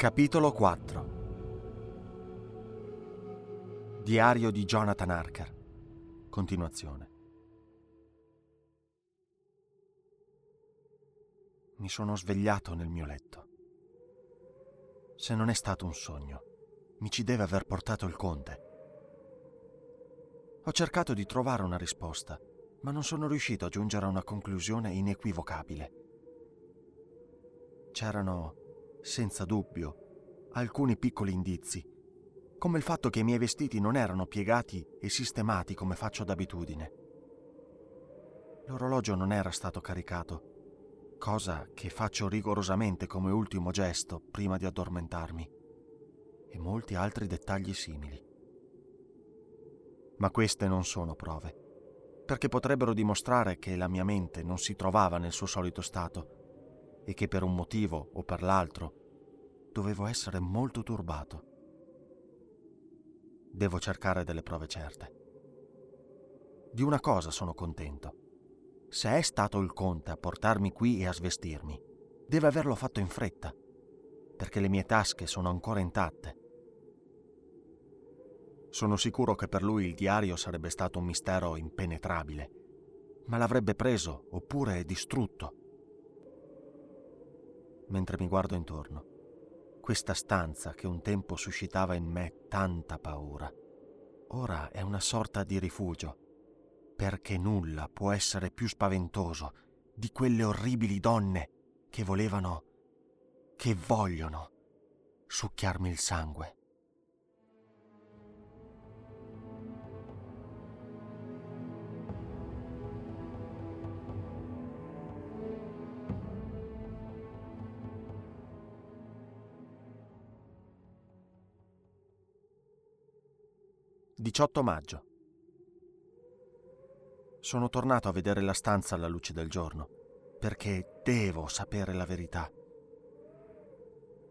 Capitolo 4 Diario di Jonathan Harker Continuazione Mi sono svegliato nel mio letto. Se non è stato un sogno, mi ci deve aver portato il conte. Ho cercato di trovare una risposta, ma non sono riuscito a giungere a una conclusione inequivocabile. C'erano, senza dubbio, alcuni piccoli indizi, come il fatto che i miei vestiti non erano piegati e sistemati come faccio d'abitudine. L'orologio non era stato caricato, cosa che faccio rigorosamente come ultimo gesto prima di addormentarmi, e molti altri dettagli simili. Ma queste non sono prove, perché potrebbero dimostrare che la mia mente non si trovava nel suo solito stato e che per un motivo o per l'altro dovevo essere molto turbato. Devo cercare delle prove certe. Di una cosa sono contento. Se è stato il conte a portarmi qui e a svestirmi, deve averlo fatto in fretta, perché le mie tasche sono ancora intatte sono sicuro che per lui il diario sarebbe stato un mistero impenetrabile, ma l'avrebbe preso oppure distrutto. Mentre mi guardo intorno, questa stanza che un tempo suscitava in me tanta paura, ora è una sorta di rifugio, perché nulla può essere più spaventoso di quelle orribili donne che volevano, che vogliono, succhiarmi il sangue. 18 maggio. Sono tornato a vedere la stanza alla luce del giorno, perché devo sapere la verità.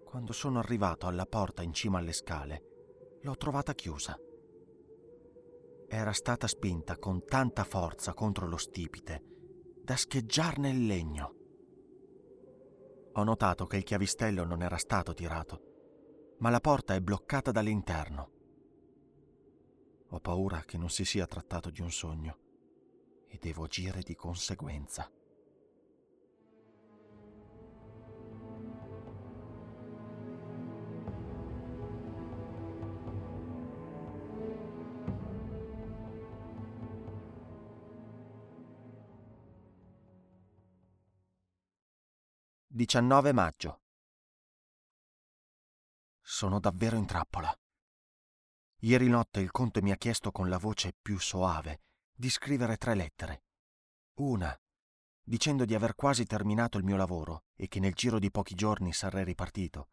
Quando sono arrivato alla porta in cima alle scale, l'ho trovata chiusa. Era stata spinta con tanta forza contro lo stipite da scheggiarne il legno. Ho notato che il chiavistello non era stato tirato, ma la porta è bloccata dall'interno. Ho paura che non si sia trattato di un sogno e devo agire di conseguenza. Diciannove maggio. Sono davvero in trappola. Ieri notte il conte mi ha chiesto con la voce più soave di scrivere tre lettere. Una, dicendo di aver quasi terminato il mio lavoro e che nel giro di pochi giorni sarei ripartito.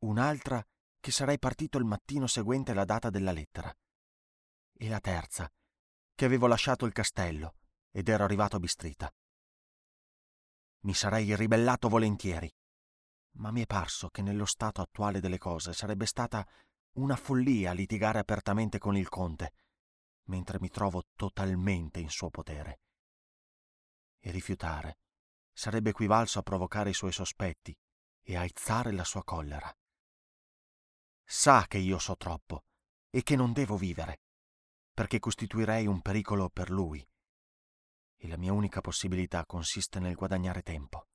Un'altra, che sarei partito il mattino seguente la data della lettera. E la terza, che avevo lasciato il castello ed ero arrivato a Bistrita. Mi sarei ribellato volentieri, ma mi è parso che nello stato attuale delle cose sarebbe stata una follia litigare apertamente con il conte, mentre mi trovo totalmente in suo potere. E rifiutare sarebbe equivalso a provocare i suoi sospetti e aizzare la sua collera. Sa che io so troppo e che non devo vivere, perché costituirei un pericolo per lui. E la mia unica possibilità consiste nel guadagnare tempo.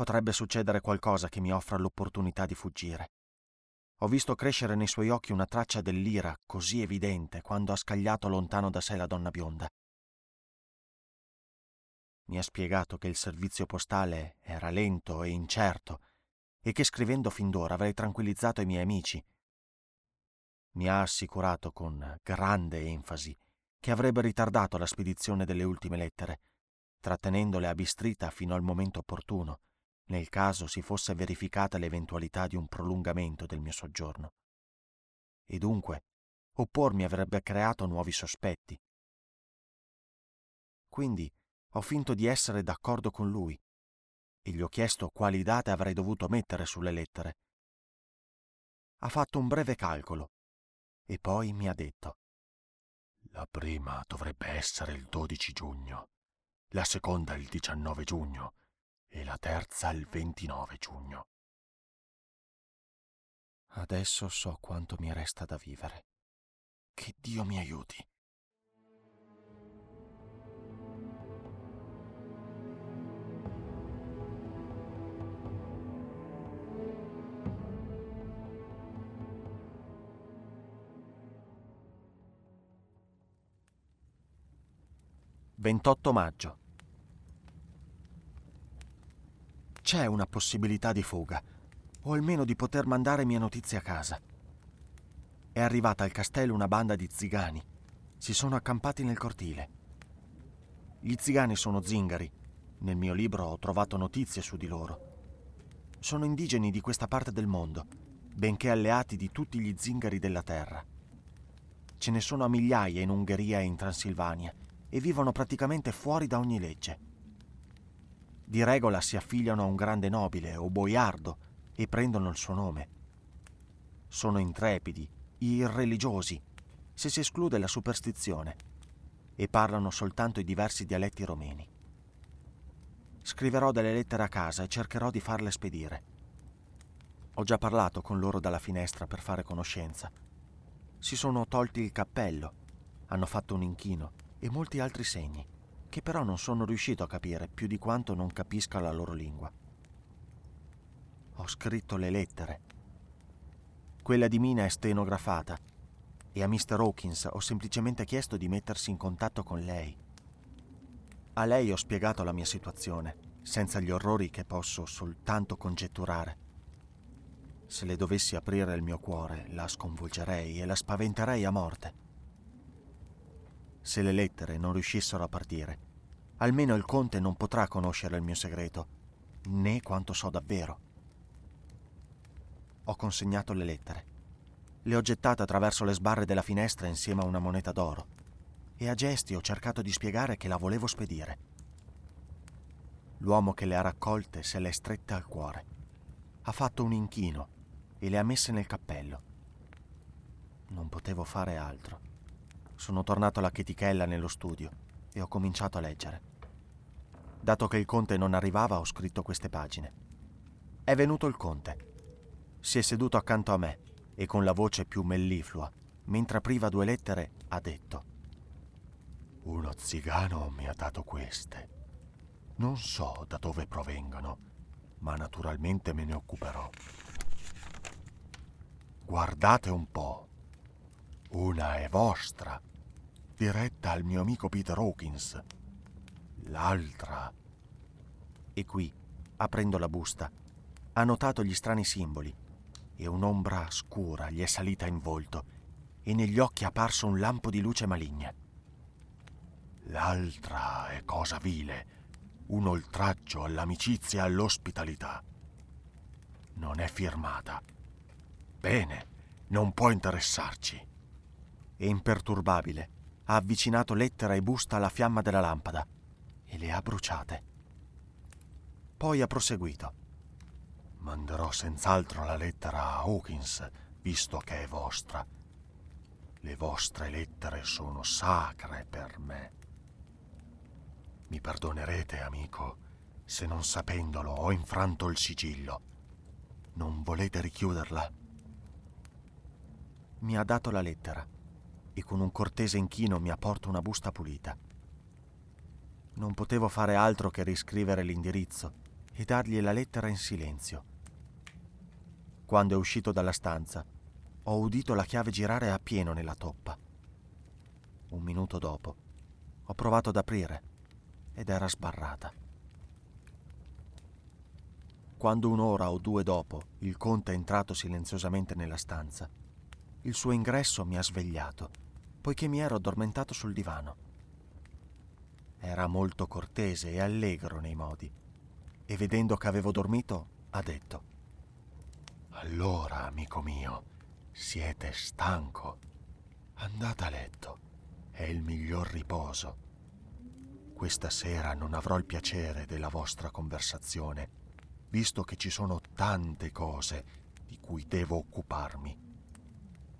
Potrebbe succedere qualcosa che mi offra l'opportunità di fuggire. Ho visto crescere nei suoi occhi una traccia dell'ira così evidente quando ha scagliato lontano da sé la donna bionda. Mi ha spiegato che il servizio postale era lento e incerto e che scrivendo fin d'ora avrei tranquillizzato i miei amici. Mi ha assicurato con grande enfasi che avrebbe ritardato la spedizione delle ultime lettere, trattenendole a Bistrita fino al momento opportuno nel caso si fosse verificata l'eventualità di un prolungamento del mio soggiorno. E dunque, oppormi avrebbe creato nuovi sospetti. Quindi ho finto di essere d'accordo con lui e gli ho chiesto quali date avrei dovuto mettere sulle lettere. Ha fatto un breve calcolo e poi mi ha detto La prima dovrebbe essere il 12 giugno, la seconda il 19 giugno e la terza il 29 giugno. Adesso so quanto mi resta da vivere. Che Dio mi aiuti. Ventotto maggio. C'è una possibilità di fuga o almeno di poter mandare mie notizie a casa. È arrivata al castello una banda di zigani. Si sono accampati nel cortile. Gli zigani sono zingari. Nel mio libro ho trovato notizie su di loro. Sono indigeni di questa parte del mondo, benché alleati di tutti gli zingari della terra. Ce ne sono a migliaia in Ungheria e in Transilvania e vivono praticamente fuori da ogni legge. Di regola si affiliano a un grande nobile o boiardo e prendono il suo nome. Sono intrepidi, irreligiosi, se si esclude la superstizione, e parlano soltanto i diversi dialetti romeni. Scriverò delle lettere a casa e cercherò di farle spedire. Ho già parlato con loro dalla finestra per fare conoscenza. Si sono tolti il cappello, hanno fatto un inchino e molti altri segni, che però non sono riuscito a capire più di quanto non capisca la loro lingua ho scritto le lettere. Quella di Mina è stenografata e a Mr. Hawkins ho semplicemente chiesto di mettersi in contatto con lei. A lei ho spiegato la mia situazione, senza gli orrori che posso soltanto congetturare. Se le dovessi aprire il mio cuore, la sconvolgerei e la spaventerei a morte. Se le lettere non riuscissero a partire, almeno il conte non potrà conoscere il mio segreto, né quanto so davvero ho consegnato le lettere. Le ho gettate attraverso le sbarre della finestra insieme a una moneta d'oro e a gesti ho cercato di spiegare che la volevo spedire. L'uomo che le ha raccolte se le è strette al cuore. Ha fatto un inchino e le ha messe nel cappello. Non potevo fare altro. Sono tornato alla chetichella nello studio e ho cominciato a leggere. Dato che il conte non arrivava, ho scritto queste pagine. È venuto il conte si è seduto accanto a me e con la voce più melliflua, mentre apriva due lettere, ha detto Uno zigano mi ha dato queste. Non so da dove provengono, ma naturalmente me ne occuperò. Guardate un po'. Una è vostra, diretta al mio amico Peter Hawkins. L'altra... E qui, aprendo la busta, ha notato gli strani simboli e un'ombra scura gli è salita in volto e negli occhi è apparso un lampo di luce maligna. L'altra è cosa vile, un oltraggio all'amicizia e all'ospitalità. Non è firmata. Bene, non può interessarci. E imperturbabile, ha avvicinato lettera e busta alla fiamma della lampada e le ha bruciate. Poi ha proseguito. Manderò senz'altro la lettera a Hawkins, visto che è vostra. Le vostre lettere sono sacre per me. Mi perdonerete, amico, se non sapendolo ho infranto il sigillo. Non volete richiuderla? Mi ha dato la lettera e con un cortese inchino mi ha porto una busta pulita. Non potevo fare altro che riscrivere l'indirizzo e dargli la lettera in silenzio. Quando è uscito dalla stanza, ho udito la chiave girare a pieno nella toppa. Un minuto dopo, ho provato ad aprire ed era sbarrata. Quando un'ora o due dopo il conte è entrato silenziosamente nella stanza, il suo ingresso mi ha svegliato, poiché mi ero addormentato sul divano. Era molto cortese e allegro nei modi, e vedendo che avevo dormito, ha detto allora, amico mio, siete stanco. Andate a letto. È il miglior riposo. Questa sera non avrò il piacere della vostra conversazione, visto che ci sono tante cose di cui devo occuparmi.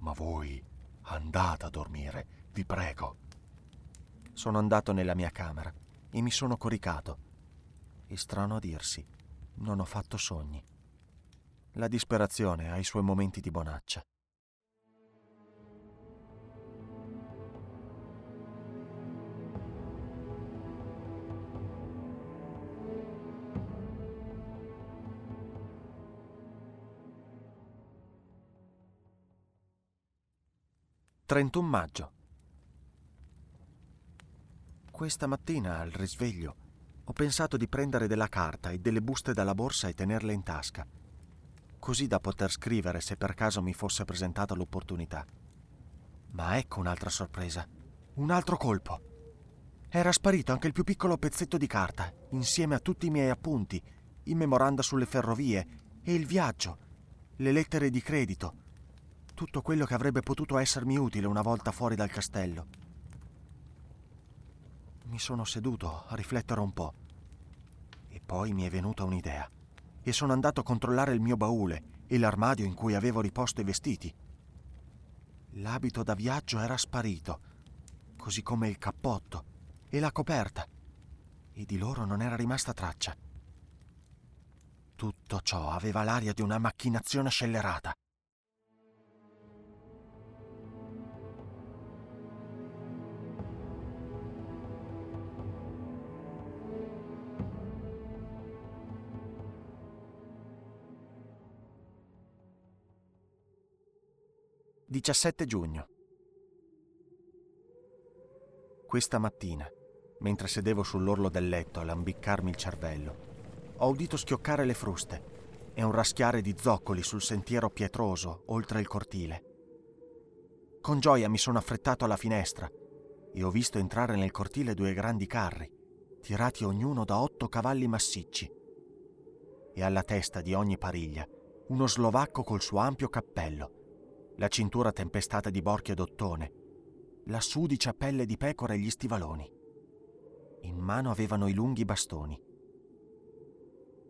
Ma voi andate a dormire, vi prego. Sono andato nella mia camera e mi sono coricato. E strano a dirsi, non ho fatto sogni. La disperazione ha i suoi momenti di bonaccia. 31 maggio. Questa mattina al risveglio ho pensato di prendere della carta e delle buste dalla borsa e tenerle in tasca, così da poter scrivere se per caso mi fosse presentata l'opportunità. Ma ecco un'altra sorpresa, un altro colpo. Era sparito anche il più piccolo pezzetto di carta, insieme a tutti i miei appunti, i memoranda sulle ferrovie e il viaggio, le lettere di credito, tutto quello che avrebbe potuto essermi utile una volta fuori dal castello. Mi sono seduto a riflettere un po' e poi mi è venuta un'idea e sono andato a controllare il mio baule e l'armadio in cui avevo riposto i vestiti. L'abito da viaggio era sparito, così come il cappotto e la coperta, e di loro non era rimasta traccia. Tutto ciò aveva l'aria di una macchinazione scellerata. 17 giugno. Questa mattina, mentre sedevo sull'orlo del letto a lambiccarmi il cervello, ho udito schioccare le fruste e un raschiare di zoccoli sul sentiero pietroso oltre il cortile. Con gioia mi sono affrettato alla finestra e ho visto entrare nel cortile due grandi carri, tirati ognuno da otto cavalli massicci, e alla testa di ogni pariglia uno slovacco col suo ampio cappello la cintura tempestata di borchio d'ottone, la sudicia pelle di pecora e gli stivaloni. In mano avevano i lunghi bastoni.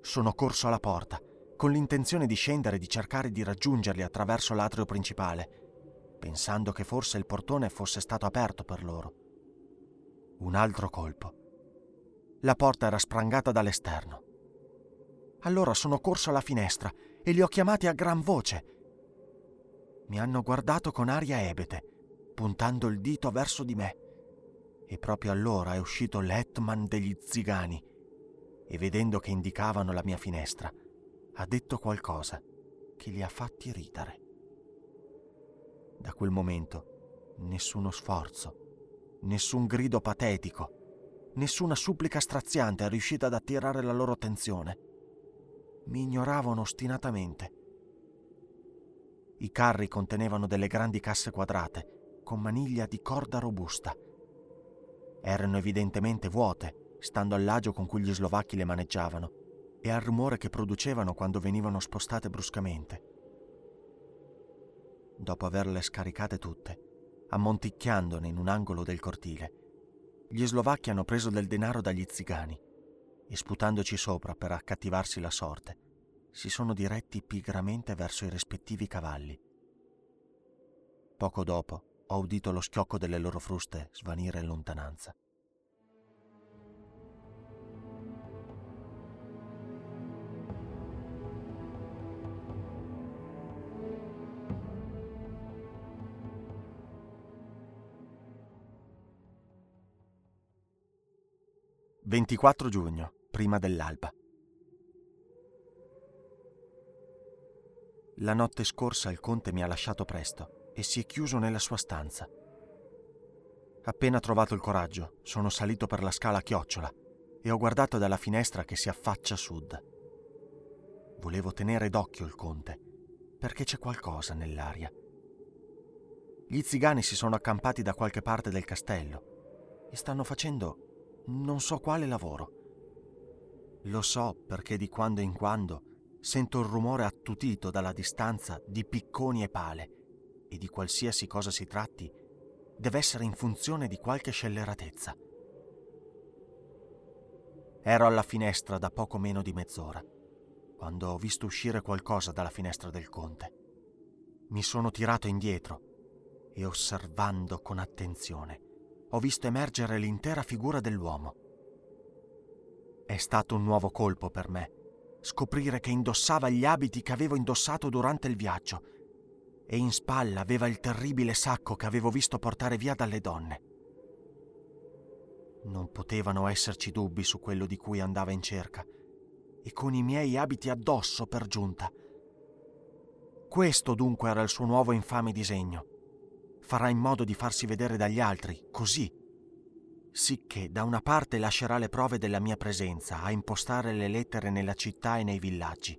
Sono corso alla porta, con l'intenzione di scendere e di cercare di raggiungerli attraverso l'atrio principale, pensando che forse il portone fosse stato aperto per loro. Un altro colpo. La porta era sprangata dall'esterno. Allora sono corso alla finestra e li ho chiamati a gran voce mi hanno guardato con aria ebete, puntando il dito verso di me. E proprio allora è uscito l'Hetman degli zigani e vedendo che indicavano la mia finestra, ha detto qualcosa che li ha fatti ridere. Da quel momento nessuno sforzo, nessun grido patetico, nessuna supplica straziante è riuscita ad attirare la loro attenzione. Mi ignoravano ostinatamente i carri contenevano delle grandi casse quadrate, con maniglia di corda robusta. Erano evidentemente vuote, stando all'agio con cui gli slovacchi le maneggiavano, e al rumore che producevano quando venivano spostate bruscamente. Dopo averle scaricate tutte, ammonticchiandone in un angolo del cortile, gli slovacchi hanno preso del denaro dagli zigani e sputandoci sopra per accattivarsi la sorte, si sono diretti pigramente verso i rispettivi cavalli. Poco dopo ho udito lo schiocco delle loro fruste svanire in lontananza. Ventiquattro giugno, prima dell'alba. La notte scorsa il conte mi ha lasciato presto e si è chiuso nella sua stanza. Appena trovato il coraggio, sono salito per la scala a chiocciola e ho guardato dalla finestra che si affaccia a sud. Volevo tenere d'occhio il conte, perché c'è qualcosa nell'aria. Gli zigani si sono accampati da qualche parte del castello e stanno facendo non so quale lavoro. Lo so perché di quando in quando Sento il rumore attutito dalla distanza di picconi e pale e di qualsiasi cosa si tratti deve essere in funzione di qualche scelleratezza. Ero alla finestra da poco meno di mezz'ora, quando ho visto uscire qualcosa dalla finestra del conte. Mi sono tirato indietro e osservando con attenzione ho visto emergere l'intera figura dell'uomo. È stato un nuovo colpo per me scoprire che indossava gli abiti che avevo indossato durante il viaggio e in spalla aveva il terribile sacco che avevo visto portare via dalle donne. Non potevano esserci dubbi su quello di cui andava in cerca, e con i miei abiti addosso per giunta. Questo dunque era il suo nuovo infame disegno. Farà in modo di farsi vedere dagli altri, così, sicché da una parte lascerà le prove della mia presenza a impostare le lettere nella città e nei villaggi,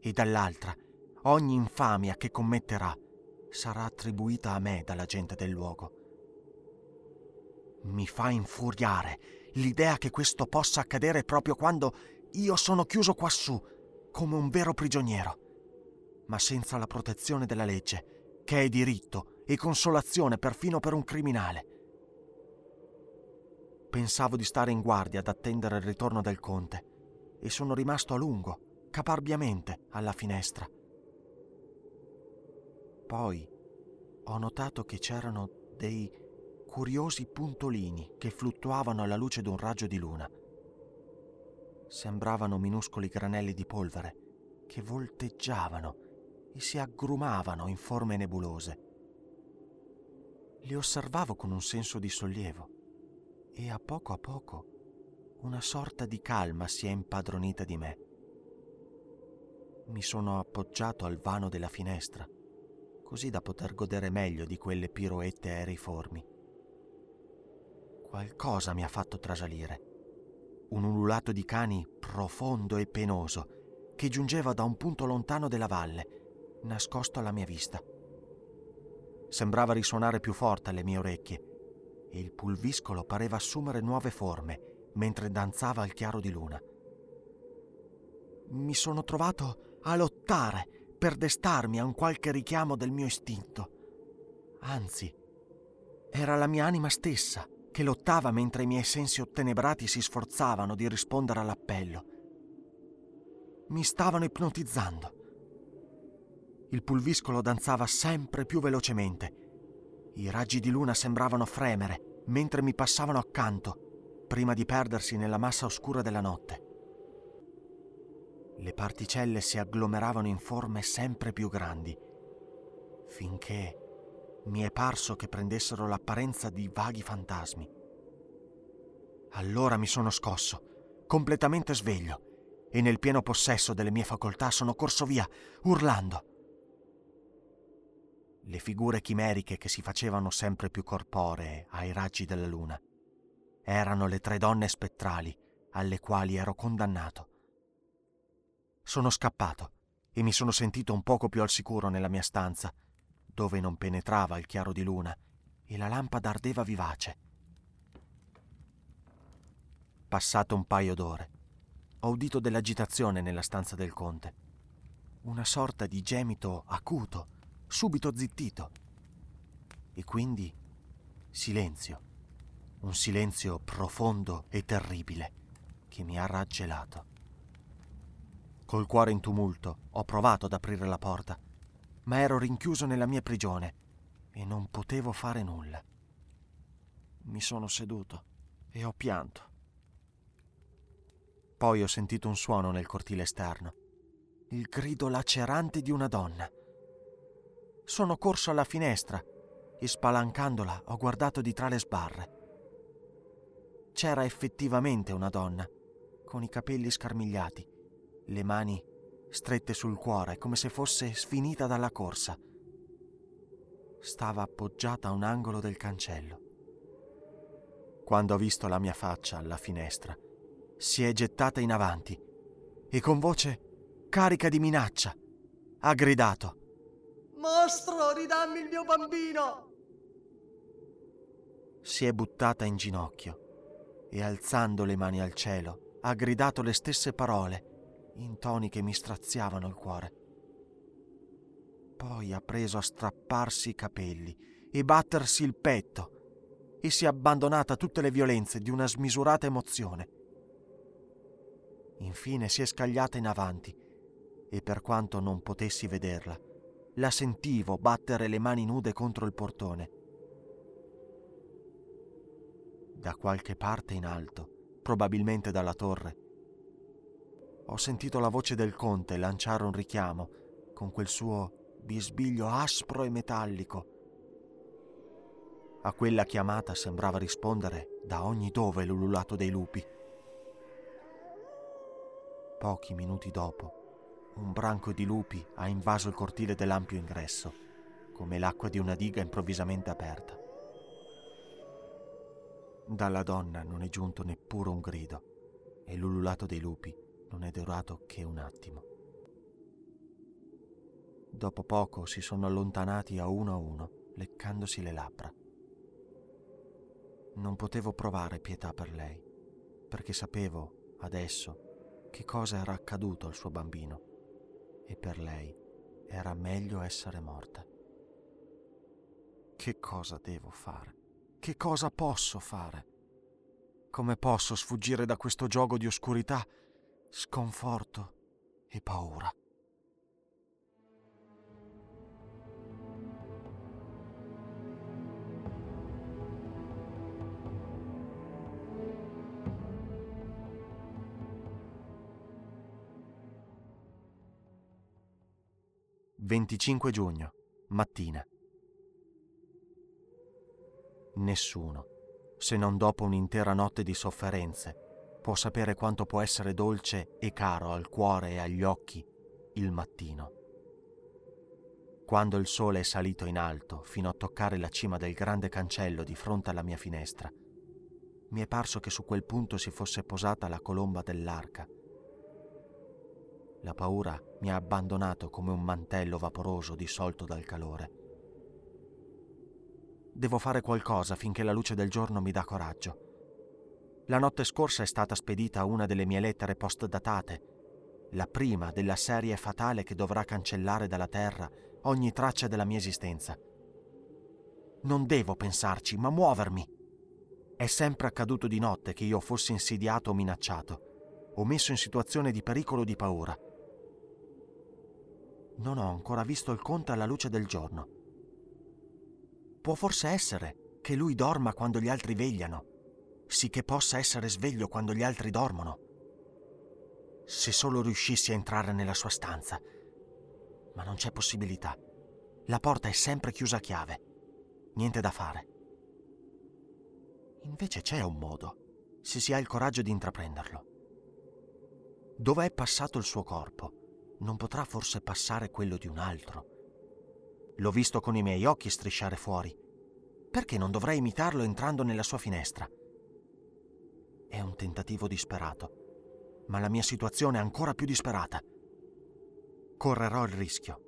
e dall'altra ogni infamia che commetterà sarà attribuita a me dalla gente del luogo. Mi fa infuriare l'idea che questo possa accadere proprio quando io sono chiuso quassù, come un vero prigioniero, ma senza la protezione della legge, che è diritto e consolazione perfino per un criminale. Pensavo di stare in guardia ad attendere il ritorno del conte e sono rimasto a lungo, caparbiamente, alla finestra. Poi ho notato che c'erano dei curiosi puntolini che fluttuavano alla luce di un raggio di luna. Sembravano minuscoli granelli di polvere che volteggiavano e si aggrumavano in forme nebulose. Li osservavo con un senso di sollievo e a poco a poco una sorta di calma si è impadronita di me. Mi sono appoggiato al vano della finestra, così da poter godere meglio di quelle piroette aeriformi. Qualcosa mi ha fatto trasalire. Un ululato di cani profondo e penoso che giungeva da un punto lontano della valle, nascosto alla mia vista. Sembrava risuonare più forte alle mie orecchie e il pulviscolo pareva assumere nuove forme mentre danzava al chiaro di luna. Mi sono trovato a lottare per destarmi a un qualche richiamo del mio istinto. Anzi, era la mia anima stessa che lottava mentre i miei sensi ottenebrati si sforzavano di rispondere all'appello. Mi stavano ipnotizzando. Il pulviscolo danzava sempre più velocemente i raggi di luna sembravano fremere mentre mi passavano accanto, prima di perdersi nella massa oscura della notte. Le particelle si agglomeravano in forme sempre più grandi, finché mi è parso che prendessero l'apparenza di vaghi fantasmi. Allora mi sono scosso, completamente sveglio, e nel pieno possesso delle mie facoltà sono corso via, urlando le figure chimeriche che si facevano sempre più corporee ai raggi della luna. Erano le tre donne spettrali alle quali ero condannato. Sono scappato e mi sono sentito un poco più al sicuro nella mia stanza, dove non penetrava il chiaro di luna e la lampada ardeva vivace. Passato un paio d'ore, ho udito dell'agitazione nella stanza del conte. Una sorta di gemito acuto subito zittito. E quindi silenzio, un silenzio profondo e terribile che mi ha raggelato. Col cuore in tumulto ho provato ad aprire la porta, ma ero rinchiuso nella mia prigione e non potevo fare nulla. Mi sono seduto e ho pianto. Poi ho sentito un suono nel cortile esterno, il grido lacerante di una donna sono corso alla finestra e spalancandola ho guardato di tra le sbarre. C'era effettivamente una donna, con i capelli scarmigliati, le mani strette sul cuore come se fosse sfinita dalla corsa. Stava appoggiata a un angolo del cancello. Quando ho visto la mia faccia alla finestra, si è gettata in avanti e con voce carica di minaccia ha gridato Mostro, ridammi il mio bambino! Si è buttata in ginocchio e alzando le mani al cielo ha gridato le stesse parole in toni che mi straziavano il cuore. Poi ha preso a strapparsi i capelli e battersi il petto e si è abbandonata a tutte le violenze di una smisurata emozione. Infine si è scagliata in avanti e per quanto non potessi vederla, la sentivo battere le mani nude contro il portone. Da qualche parte in alto, probabilmente dalla torre, ho sentito la voce del conte lanciare un richiamo con quel suo bisbiglio aspro e metallico. A quella chiamata sembrava rispondere da ogni dove l'ululato dei lupi. Pochi minuti dopo, un branco di lupi ha invaso il cortile dell'ampio ingresso, come l'acqua di una diga improvvisamente aperta. Dalla donna non è giunto neppure un grido e l'ululato dei lupi non è durato che un attimo. Dopo poco si sono allontanati a uno a uno, leccandosi le labbra. Non potevo provare pietà per lei, perché sapevo, adesso, che cosa era accaduto al suo bambino e per lei era meglio essere morta. Che cosa devo fare? Che cosa posso fare? Come posso sfuggire da questo gioco di oscurità sconforto e paura. Venticinque giugno, mattina. Nessuno, se non dopo un'intera notte di sofferenze, può sapere quanto può essere dolce e caro al cuore e agli occhi il mattino. Quando il sole è salito in alto fino a toccare la cima del grande cancello di fronte alla mia finestra, mi è parso che su quel punto si fosse posata la colomba dell'arca. La paura mi ha abbandonato come un mantello vaporoso dissolto dal calore. Devo fare qualcosa finché la luce del giorno mi dà coraggio. La notte scorsa è stata spedita una delle mie lettere post-datate, la prima della serie fatale che dovrà cancellare dalla terra ogni traccia della mia esistenza. Non devo pensarci, ma muovermi. È sempre accaduto di notte che io fossi insidiato o minacciato, o messo in situazione di pericolo o di paura. Non ho ancora visto il conte alla luce del giorno. Può forse essere che lui dorma quando gli altri vegliano sì che possa essere sveglio quando gli altri dormono. Se solo riuscissi a entrare nella sua stanza. Ma non c'è possibilità. La porta è sempre chiusa a chiave. Niente da fare. Invece c'è un modo, se si ha il coraggio di intraprenderlo. Dove è passato il suo corpo, non potrà forse passare quello di un altro. L'ho visto con i miei occhi strisciare fuori. Perché non dovrei imitarlo entrando nella sua finestra? È un tentativo disperato, ma la mia situazione è ancora più disperata. Correrò il rischio.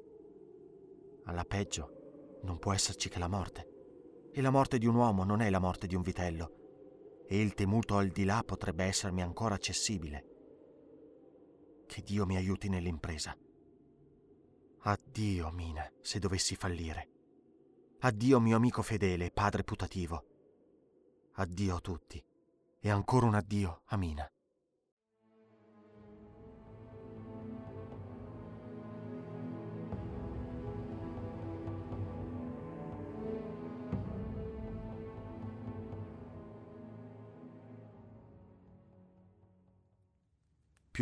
Alla peggio non può esserci che la morte. E la morte di un uomo non è la morte di un vitello. E il temuto al di là potrebbe essermi ancora accessibile. Che Dio mi aiuti nell'impresa. Addio, Mina, se dovessi fallire. Addio, mio amico fedele, padre putativo. Addio a tutti e ancora un addio a Mina.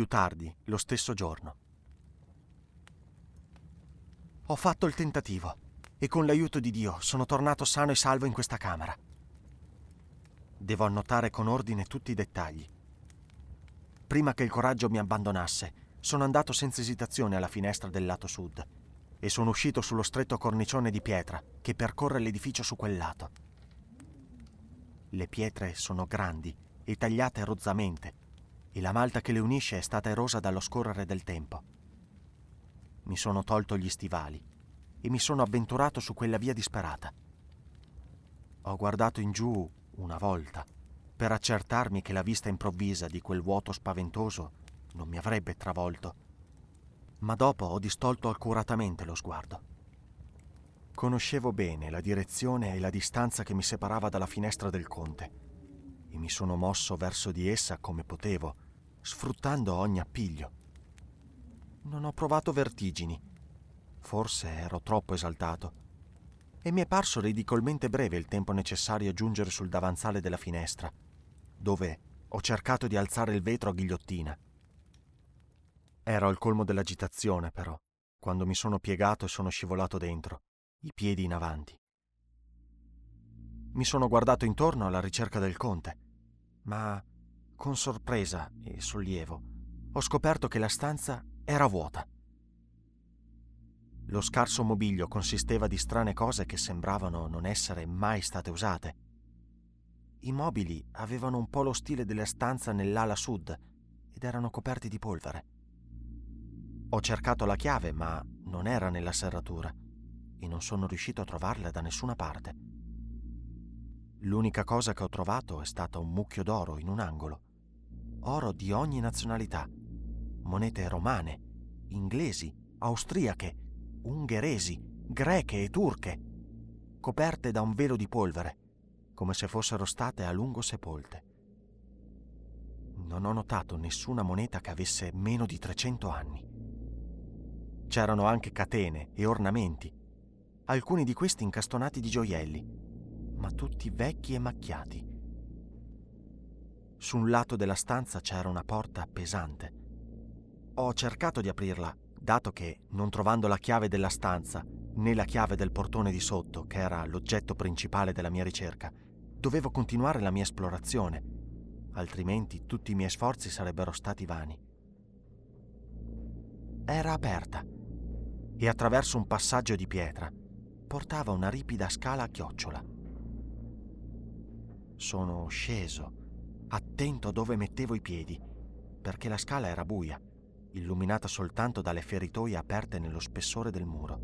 Più tardi, lo stesso giorno. Ho fatto il tentativo e con l'aiuto di Dio sono tornato sano e salvo in questa camera. Devo annotare con ordine tutti i dettagli. Prima che il coraggio mi abbandonasse, sono andato senza esitazione alla finestra del lato sud e sono uscito sullo stretto cornicione di pietra che percorre l'edificio su quel lato. Le pietre sono grandi e tagliate rozzamente e la malta che le unisce è stata erosa dallo scorrere del tempo. Mi sono tolto gli stivali e mi sono avventurato su quella via disperata. Ho guardato in giù una volta, per accertarmi che la vista improvvisa di quel vuoto spaventoso non mi avrebbe travolto. Ma dopo ho distolto accuratamente lo sguardo. Conoscevo bene la direzione e la distanza che mi separava dalla finestra del conte e mi sono mosso verso di essa come potevo, sfruttando ogni appiglio. Non ho provato vertigini. Forse ero troppo esaltato e mi è parso ridicolmente breve il tempo necessario a giungere sul davanzale della finestra, dove ho cercato di alzare il vetro a ghigliottina. Ero al colmo dell'agitazione, però, quando mi sono piegato e sono scivolato dentro, i piedi in avanti. Mi sono guardato intorno alla ricerca del conte, ma con sorpresa e sollievo ho scoperto che la stanza era vuota. Lo scarso mobilio consisteva di strane cose che sembravano non essere mai state usate. I mobili avevano un po' lo stile della stanza nell'ala sud ed erano coperti di polvere. Ho cercato la chiave, ma non era nella serratura e non sono riuscito a trovarla da nessuna parte. L'unica cosa che ho trovato è stata un mucchio d'oro in un angolo. Oro di ogni nazionalità. Monete romane, inglesi, austriache, ungheresi, greche e turche, coperte da un velo di polvere, come se fossero state a lungo sepolte. Non ho notato nessuna moneta che avesse meno di 300 anni. C'erano anche catene e ornamenti, alcuni di questi incastonati di gioielli, ma tutti vecchi e macchiati. Su un lato della stanza c'era una porta pesante. Ho cercato di aprirla, dato che, non trovando la chiave della stanza né la chiave del portone di sotto, che era l'oggetto principale della mia ricerca, dovevo continuare la mia esplorazione, altrimenti tutti i miei sforzi sarebbero stati vani. Era aperta e attraverso un passaggio di pietra portava una ripida scala a chiocciola. Sono sceso, attento a dove mettevo i piedi, perché la scala era buia, illuminata soltanto dalle feritoie aperte nello spessore del muro.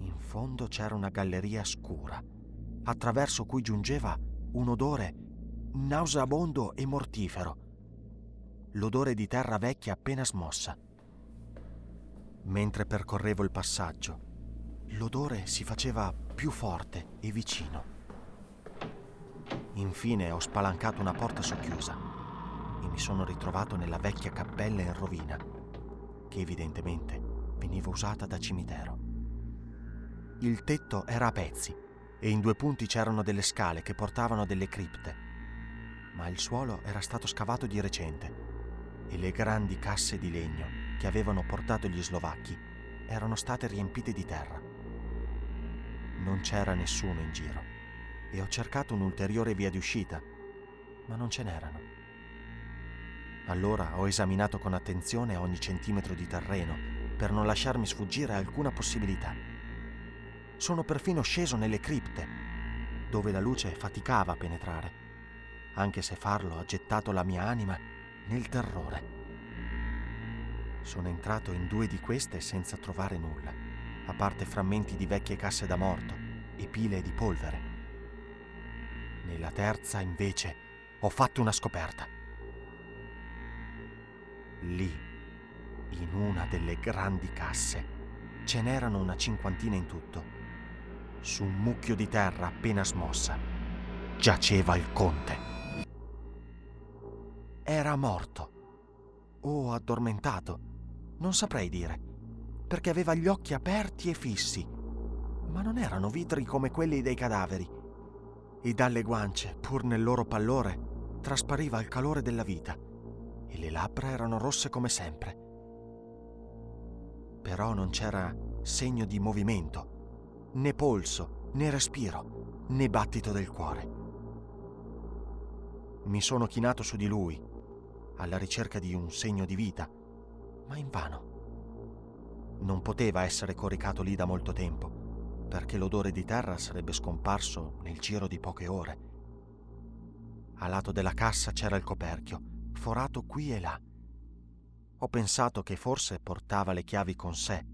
In fondo c'era una galleria scura, attraverso cui giungeva un odore nauseabondo e mortifero, l'odore di terra vecchia appena smossa. Mentre percorrevo il passaggio, l'odore si faceva più forte e vicino. Infine ho spalancato una porta socchiusa e mi sono ritrovato nella vecchia cappella in rovina, che evidentemente veniva usata da cimitero. Il tetto era a pezzi e in due punti c'erano delle scale che portavano a delle cripte, ma il suolo era stato scavato di recente e le grandi casse di legno che avevano portato gli slovacchi erano state riempite di terra. Non c'era nessuno in giro e ho cercato un'ulteriore via di uscita, ma non ce n'erano. Allora ho esaminato con attenzione ogni centimetro di terreno per non lasciarmi sfuggire alcuna possibilità. Sono perfino sceso nelle cripte, dove la luce faticava a penetrare, anche se farlo ha gettato la mia anima nel terrore. Sono entrato in due di queste senza trovare nulla, a parte frammenti di vecchie casse da morto e pile di polvere. Nella terza, invece, ho fatto una scoperta. Lì, in una delle grandi casse, ce n'erano una cinquantina in tutto. Su un mucchio di terra appena smossa, giaceva il conte. Era morto o addormentato non saprei dire, perché aveva gli occhi aperti e fissi, ma non erano vitri come quelli dei cadaveri, e dalle guance, pur nel loro pallore, traspariva il calore della vita, e le labbra erano rosse come sempre. Però non c'era segno di movimento, né polso, né respiro, né battito del cuore. Mi sono chinato su di lui, alla ricerca di un segno di vita, ma invano. Non poteva essere coricato lì da molto tempo, perché l'odore di terra sarebbe scomparso nel giro di poche ore. A lato della cassa c'era il coperchio, forato qui e là. Ho pensato che forse portava le chiavi con sé,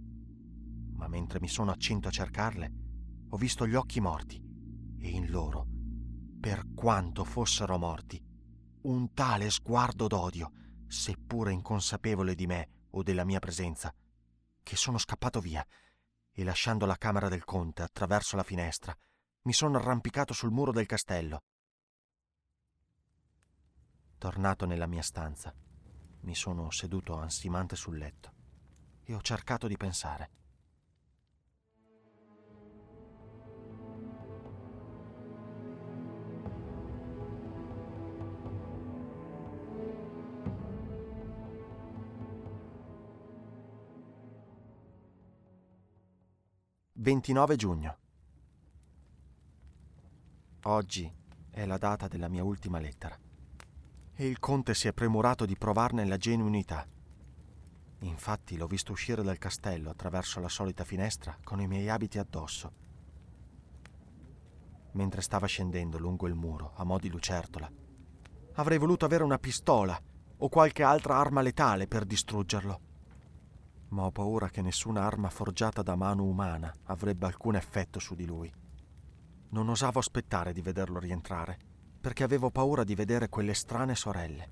ma mentre mi sono accinto a cercarle, ho visto gli occhi morti e in loro, per quanto fossero morti, un tale sguardo d'odio, seppure inconsapevole di me o della mia presenza, che sono scappato via e lasciando la camera del conte attraverso la finestra, mi sono arrampicato sul muro del castello. Tornato nella mia stanza, mi sono seduto ansimante sul letto e ho cercato di pensare. 29 giugno. Oggi è la data della mia ultima lettera e il conte si è premurato di provarne la genuinità. Infatti l'ho visto uscire dal castello attraverso la solita finestra con i miei abiti addosso. Mentre stava scendendo lungo il muro a mo' di lucertola, avrei voluto avere una pistola o qualche altra arma letale per distruggerlo. Ma ho paura che nessuna arma forgiata da mano umana avrebbe alcun effetto su di lui. Non osavo aspettare di vederlo rientrare, perché avevo paura di vedere quelle strane sorelle.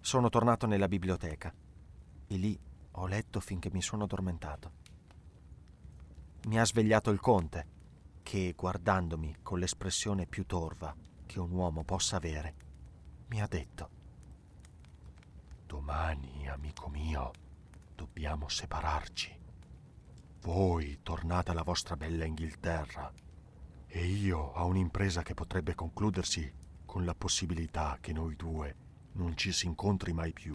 Sono tornato nella biblioteca e lì ho letto finché mi sono addormentato. Mi ha svegliato il conte, che, guardandomi con l'espressione più torva che un uomo possa avere, mi ha detto Domani, amico mio, dobbiamo separarci. Voi tornate alla vostra bella Inghilterra e io a un'impresa che potrebbe concludersi con la possibilità che noi due non ci si incontri mai più.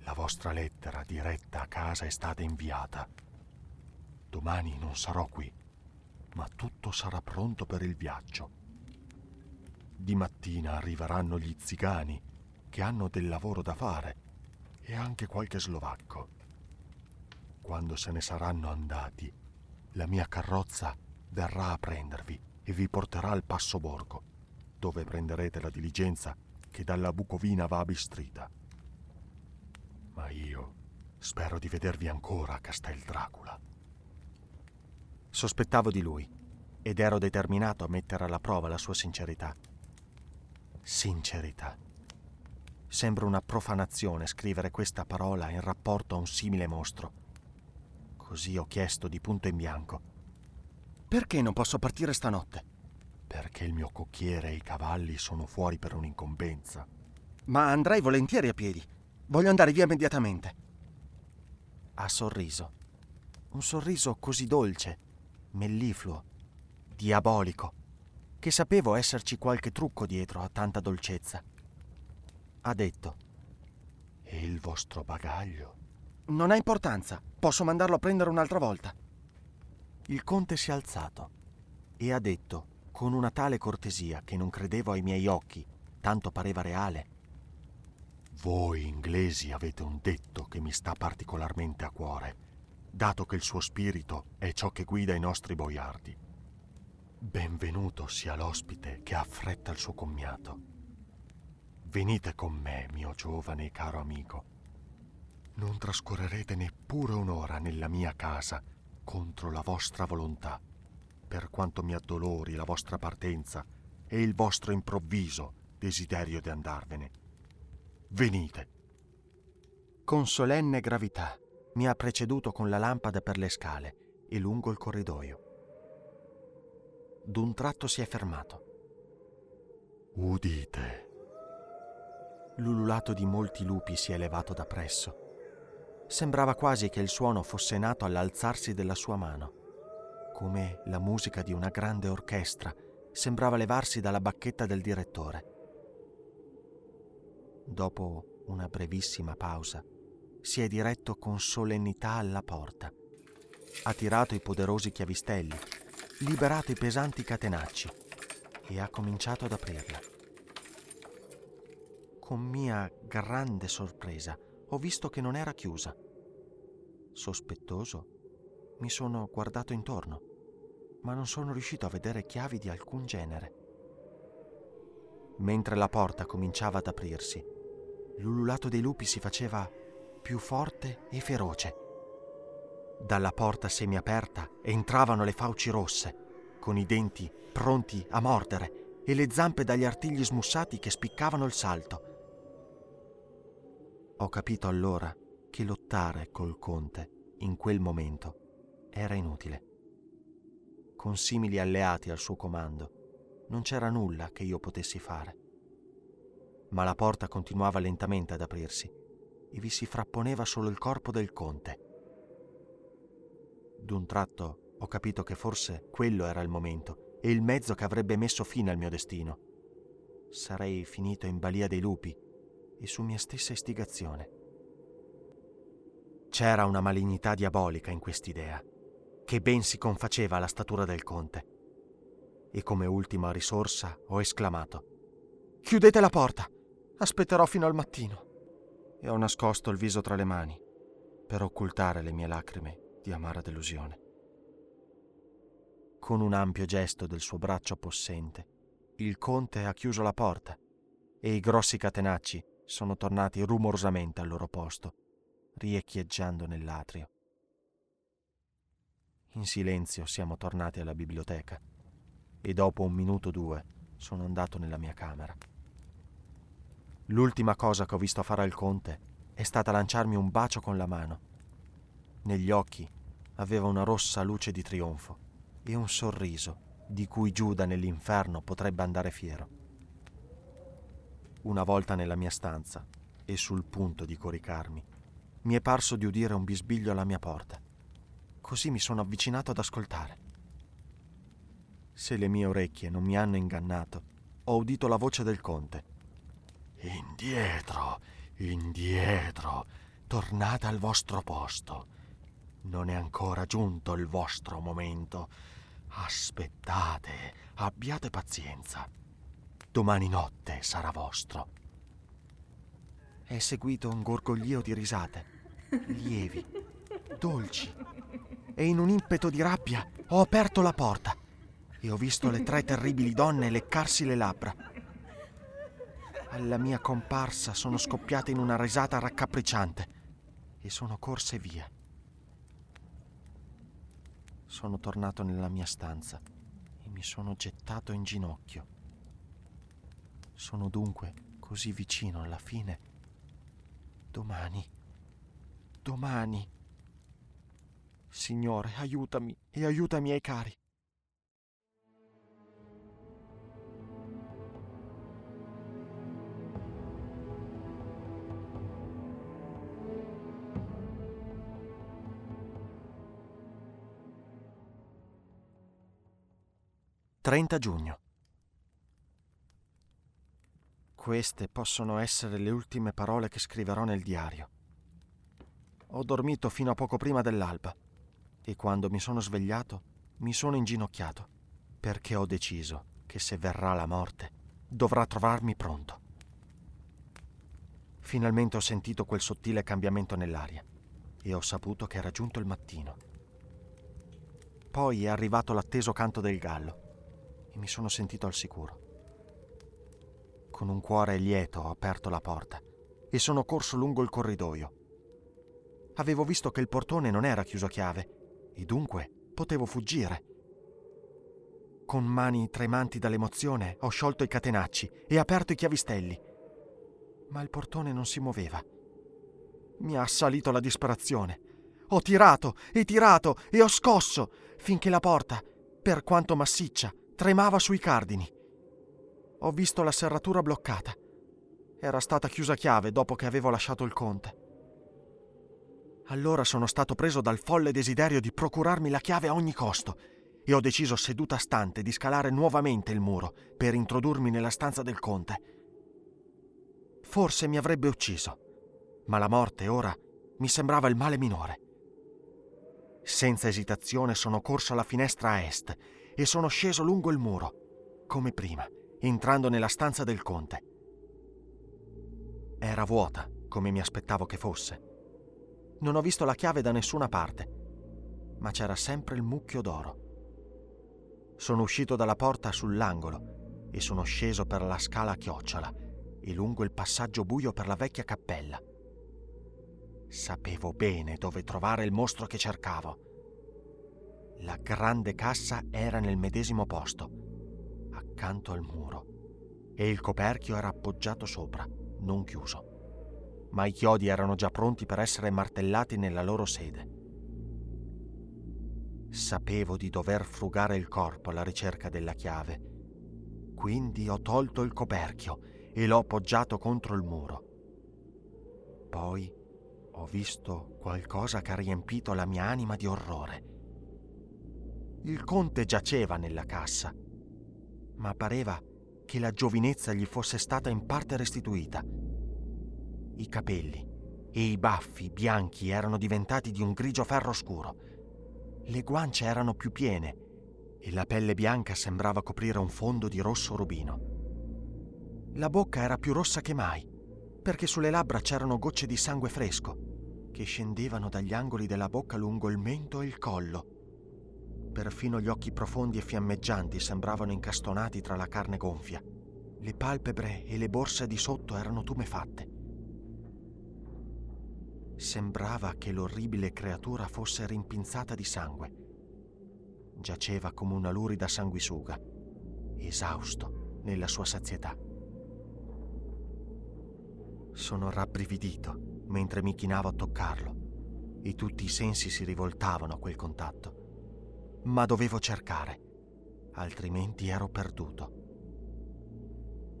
La vostra lettera diretta a casa è stata inviata. Domani non sarò qui, ma tutto sarà pronto per il viaggio. Di mattina arriveranno gli zigani che hanno del lavoro da fare e anche qualche slovacco. Quando se ne saranno andati, la mia carrozza verrà a prendervi e vi porterà al Passo Borgo, dove prenderete la diligenza che dalla Bucovina va a Bistrita. Ma io spero di vedervi ancora a Castel Dracula. Sospettavo di lui ed ero determinato a mettere alla prova la sua sincerità. Sincerità. Sembra una profanazione scrivere questa parola in rapporto a un simile mostro. Così ho chiesto di punto in bianco. Perché non posso partire stanotte? Perché il mio cocchiere e i cavalli sono fuori per un'incombenza. Ma andrei volentieri a piedi. Voglio andare via immediatamente. Ha sorriso. Un sorriso così dolce, mellifluo, diabolico, che sapevo esserci qualche trucco dietro a tanta dolcezza ha detto. E il vostro bagaglio? Non ha importanza, posso mandarlo a prendere un'altra volta. Il conte si è alzato e ha detto, con una tale cortesia che non credevo ai miei occhi, tanto pareva reale. Voi inglesi avete un detto che mi sta particolarmente a cuore, dato che il suo spirito è ciò che guida i nostri boiardi. Benvenuto sia l'ospite che affretta il suo commiato. Venite con me, mio giovane e caro amico. Non trascorrerete neppure un'ora nella mia casa contro la vostra volontà, per quanto mi addolori la vostra partenza e il vostro improvviso desiderio di andarvene. Venite. Con solenne gravità mi ha preceduto con la lampada per le scale e lungo il corridoio. D'un tratto si è fermato. Udite l'ululato di molti lupi si è elevato da presso. Sembrava quasi che il suono fosse nato all'alzarsi della sua mano, come la musica di una grande orchestra sembrava levarsi dalla bacchetta del direttore. Dopo una brevissima pausa, si è diretto con solennità alla porta. Ha tirato i poderosi chiavistelli, liberato i pesanti catenacci e ha cominciato ad aprirla con mia grande sorpresa ho visto che non era chiusa. Sospettoso, mi sono guardato intorno, ma non sono riuscito a vedere chiavi di alcun genere. Mentre la porta cominciava ad aprirsi, l'ululato dei lupi si faceva più forte e feroce. Dalla porta semiaperta entravano le fauci rosse, con i denti pronti a mordere e le zampe dagli artigli smussati che spiccavano il salto. Ho capito allora che lottare col conte in quel momento era inutile. Con simili alleati al suo comando non c'era nulla che io potessi fare. Ma la porta continuava lentamente ad aprirsi e vi si frapponeva solo il corpo del conte. D'un tratto ho capito che forse quello era il momento e il mezzo che avrebbe messo fine al mio destino. Sarei finito in balia dei lupi e su mia stessa istigazione. C'era una malignità diabolica in quest'idea, che ben si confaceva alla statura del conte. E come ultima risorsa ho esclamato: Chiudete la porta! Aspetterò fino al mattino. E ho nascosto il viso tra le mani per occultare le mie lacrime di amara delusione. Con un ampio gesto del suo braccio possente, il conte ha chiuso la porta e i grossi catenacci sono tornati rumorosamente al loro posto, riecheggiando nell'atrio. In silenzio siamo tornati alla biblioteca e dopo un minuto o due sono andato nella mia camera. L'ultima cosa che ho visto fare al conte è stata lanciarmi un bacio con la mano. Negli occhi aveva una rossa luce di trionfo e un sorriso di cui Giuda nell'inferno potrebbe andare fiero. Una volta nella mia stanza e sul punto di coricarmi, mi è parso di udire un bisbiglio alla mia porta. Così mi sono avvicinato ad ascoltare. Se le mie orecchie non mi hanno ingannato, ho udito la voce del conte Indietro, indietro, tornate al vostro posto. Non è ancora giunto il vostro momento. Aspettate, abbiate pazienza. Domani notte sarà vostro. È seguito un gorgoglio di risate, lievi, dolci, e in un impeto di rabbia ho aperto la porta e ho visto le tre terribili donne leccarsi le labbra alla mia comparsa sono scoppiate in una risata raccapricciante e sono corse via. Sono tornato nella mia stanza e mi sono gettato in ginocchio. Sono dunque così vicino alla fine. Domani, domani. Signore, aiutami e aiuta i miei cari. 30 giugno. Queste possono essere le ultime parole che scriverò nel diario. Ho dormito fino a poco prima dell'alba e quando mi sono svegliato mi sono inginocchiato perché ho deciso che se verrà la morte dovrà trovarmi pronto. Finalmente ho sentito quel sottile cambiamento nell'aria e ho saputo che era giunto il mattino. Poi è arrivato l'atteso canto del gallo e mi sono sentito al sicuro. Con un cuore lieto ho aperto la porta e sono corso lungo il corridoio. Avevo visto che il portone non era chiuso a chiave e dunque potevo fuggire. Con mani tremanti dall'emozione ho sciolto i catenacci e aperto i chiavistelli. Ma il portone non si muoveva. Mi ha assalito la disperazione. Ho tirato e tirato e ho scosso finché la porta, per quanto massiccia, tremava sui cardini. Ho visto la serratura bloccata. Era stata chiusa a chiave dopo che avevo lasciato il conte. Allora sono stato preso dal folle desiderio di procurarmi la chiave a ogni costo e ho deciso seduta stante di scalare nuovamente il muro per introdurmi nella stanza del conte. Forse mi avrebbe ucciso, ma la morte ora mi sembrava il male minore. Senza esitazione sono corso alla finestra a est e sono sceso lungo il muro, come prima, entrando nella stanza del conte. Era vuota, come mi aspettavo che fosse. Non ho visto la chiave da nessuna parte, ma c'era sempre il mucchio d'oro. Sono uscito dalla porta sull'angolo e sono sceso per la scala a chiocciola e lungo il passaggio buio per la vecchia cappella. Sapevo bene dove trovare il mostro che cercavo la grande cassa era nel medesimo posto, accanto al muro, e il coperchio era appoggiato sopra, non chiuso. Ma i chiodi erano già pronti per essere martellati nella loro sede. Sapevo di dover frugare il corpo alla ricerca della chiave, quindi ho tolto il coperchio e l'ho appoggiato contro il muro. Poi ho visto qualcosa che ha riempito la mia anima di orrore il conte giaceva nella cassa, ma pareva che la giovinezza gli fosse stata in parte restituita. I capelli e i baffi bianchi erano diventati di un grigio ferro scuro. Le guance erano più piene e la pelle bianca sembrava coprire un fondo di rosso rubino. La bocca era più rossa che mai, perché sulle labbra c'erano gocce di sangue fresco che scendevano dagli angoli della bocca lungo il mento e il collo. Perfino gli occhi profondi e fiammeggianti sembravano incastonati tra la carne gonfia. Le palpebre e le borse di sotto erano tumefatte. Sembrava che l'orribile creatura fosse rimpinzata di sangue giaceva come una lurida sanguisuga, esausto nella sua sazietà. Sono rabbrividito mentre mi chinavo a toccarlo e tutti i sensi si rivoltavano a quel contatto. Ma dovevo cercare, altrimenti ero perduto.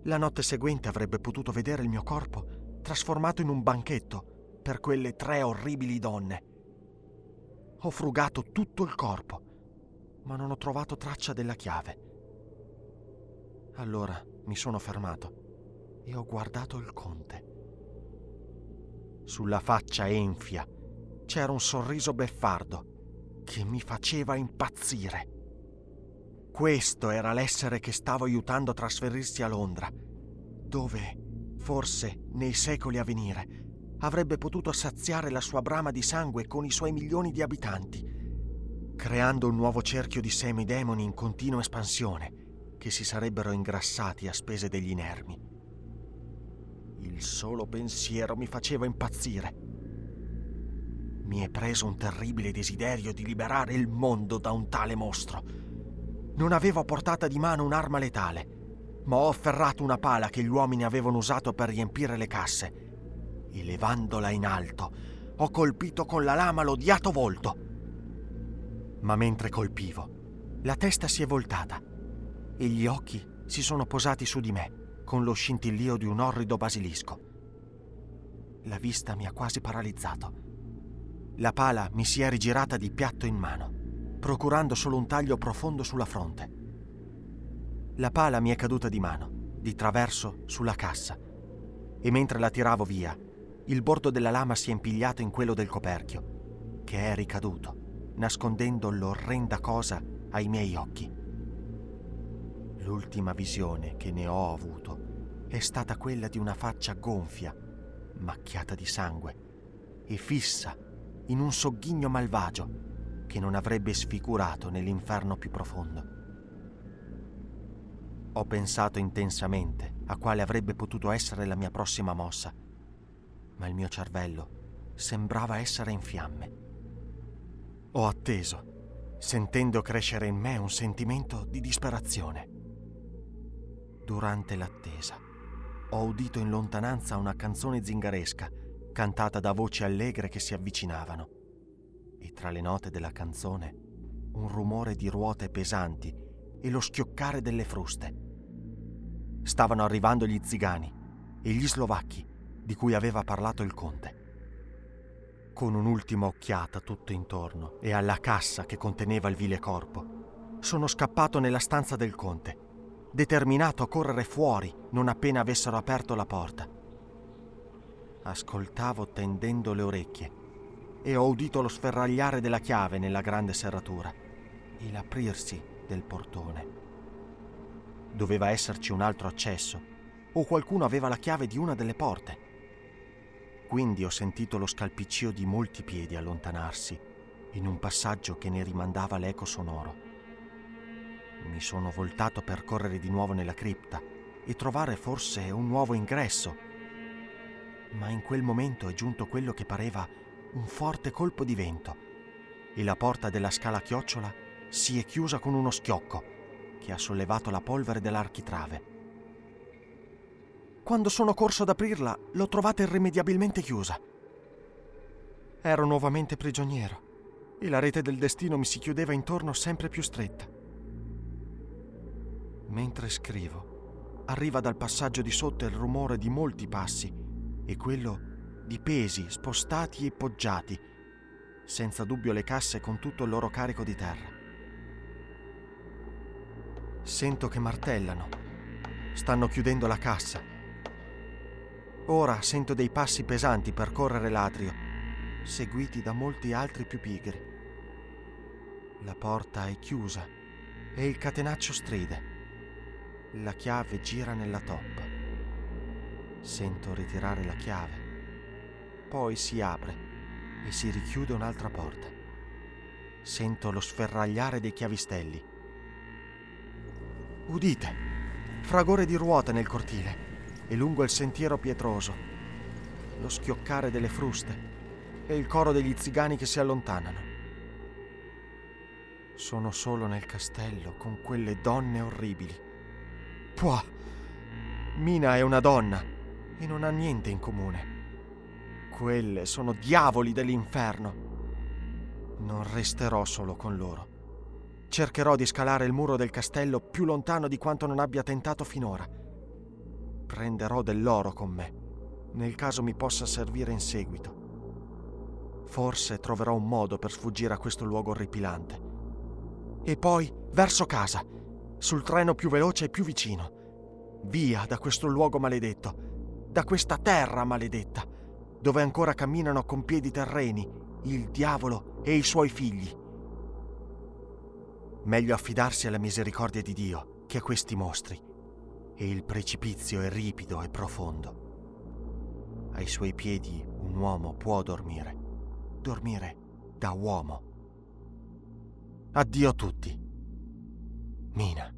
La notte seguente avrebbe potuto vedere il mio corpo trasformato in un banchetto per quelle tre orribili donne. Ho frugato tutto il corpo ma non ho trovato traccia della chiave. Allora mi sono fermato e ho guardato il conte. Sulla faccia enfia c'era un sorriso beffardo che mi faceva impazzire. Questo era l'essere che stavo aiutando a trasferirsi a Londra, dove, forse, nei secoli a venire, avrebbe potuto saziare la sua brama di sangue con i suoi milioni di abitanti creando un nuovo cerchio di semidemoni in continua espansione che si sarebbero ingrassati a spese degli inermi. Il solo pensiero mi faceva impazzire. Mi è preso un terribile desiderio di liberare il mondo da un tale mostro. Non avevo a portata di mano un'arma letale, ma ho afferrato una pala che gli uomini avevano usato per riempire le casse e levandola in alto ho colpito con la lama l'odiato volto ma mentre colpivo, la testa si è voltata e gli occhi si sono posati su di me con lo scintillio di un orrido basilisco. La vista mi ha quasi paralizzato. La pala mi si è rigirata di piatto in mano, procurando solo un taglio profondo sulla fronte. La pala mi è caduta di mano, di traverso sulla cassa, e mentre la tiravo via, il bordo della lama si è impigliato in quello del coperchio, che è ricaduto nascondendo l'orrenda cosa ai miei occhi. L'ultima visione che ne ho avuto è stata quella di una faccia gonfia, macchiata di sangue e fissa in un sogghigno malvagio che non avrebbe sfigurato nell'inferno più profondo. Ho pensato intensamente a quale avrebbe potuto essere la mia prossima mossa, ma il mio cervello sembrava essere in fiamme. Ho atteso, sentendo crescere in me un sentimento di disperazione. Durante l'attesa, ho udito in lontananza una canzone zingaresca, cantata da voci allegre che si avvicinavano. E tra le note della canzone, un rumore di ruote pesanti e lo schioccare delle fruste. Stavano arrivando gli zigani e gli slovacchi di cui aveva parlato il conte. Con un'ultima occhiata tutto intorno e alla cassa che conteneva il vile corpo, sono scappato nella stanza del conte, determinato a correre fuori non appena avessero aperto la porta. Ascoltavo tendendo le orecchie e ho udito lo sferragliare della chiave nella grande serratura e l'aprirsi del portone. Doveva esserci un altro accesso o qualcuno aveva la chiave di una delle porte. Quindi ho sentito lo scalpiccio di molti piedi allontanarsi in un passaggio che ne rimandava l'eco sonoro. Mi sono voltato per correre di nuovo nella cripta e trovare forse un nuovo ingresso. Ma in quel momento è giunto quello che pareva un forte colpo di vento e la porta della scala chiocciola si è chiusa con uno schiocco che ha sollevato la polvere dell'architrave. Quando sono corso ad aprirla, l'ho trovata irrimediabilmente chiusa. Ero nuovamente prigioniero e la rete del destino mi si chiudeva intorno sempre più stretta. Mentre scrivo, arriva dal passaggio di sotto il rumore di molti passi e quello di pesi spostati e poggiati, senza dubbio le casse con tutto il loro carico di terra. Sento che martellano. Stanno chiudendo la cassa Ora sento dei passi pesanti percorrere l'atrio, seguiti da molti altri più pigri. La porta è chiusa e il catenaccio stride. La chiave gira nella toppa. Sento ritirare la chiave. Poi si apre e si richiude un'altra porta. Sento lo sferragliare dei chiavistelli. Udite! Fragore di ruote nel cortile e lungo il sentiero pietroso, lo schioccare delle fruste e il coro degli zigani che si allontanano. Sono solo nel castello con quelle donne orribili. Puah! Mina è una donna e non ha niente in comune. Quelle sono diavoli dell'inferno. Non resterò solo con loro. Cercherò di scalare il muro del castello più lontano di quanto non abbia tentato finora prenderò dell'oro con me, nel caso mi possa servire in seguito. Forse troverò un modo per sfuggire a questo luogo orripilante. E poi verso casa, sul treno più veloce e più vicino. Via da questo luogo maledetto, da questa terra maledetta, dove ancora camminano con piedi terreni il diavolo e i suoi figli. Meglio affidarsi alla misericordia di Dio che a questi mostri e il precipizio è ripido e profondo. Ai suoi piedi un uomo può dormire, dormire da uomo. Addio a tutti. Mina.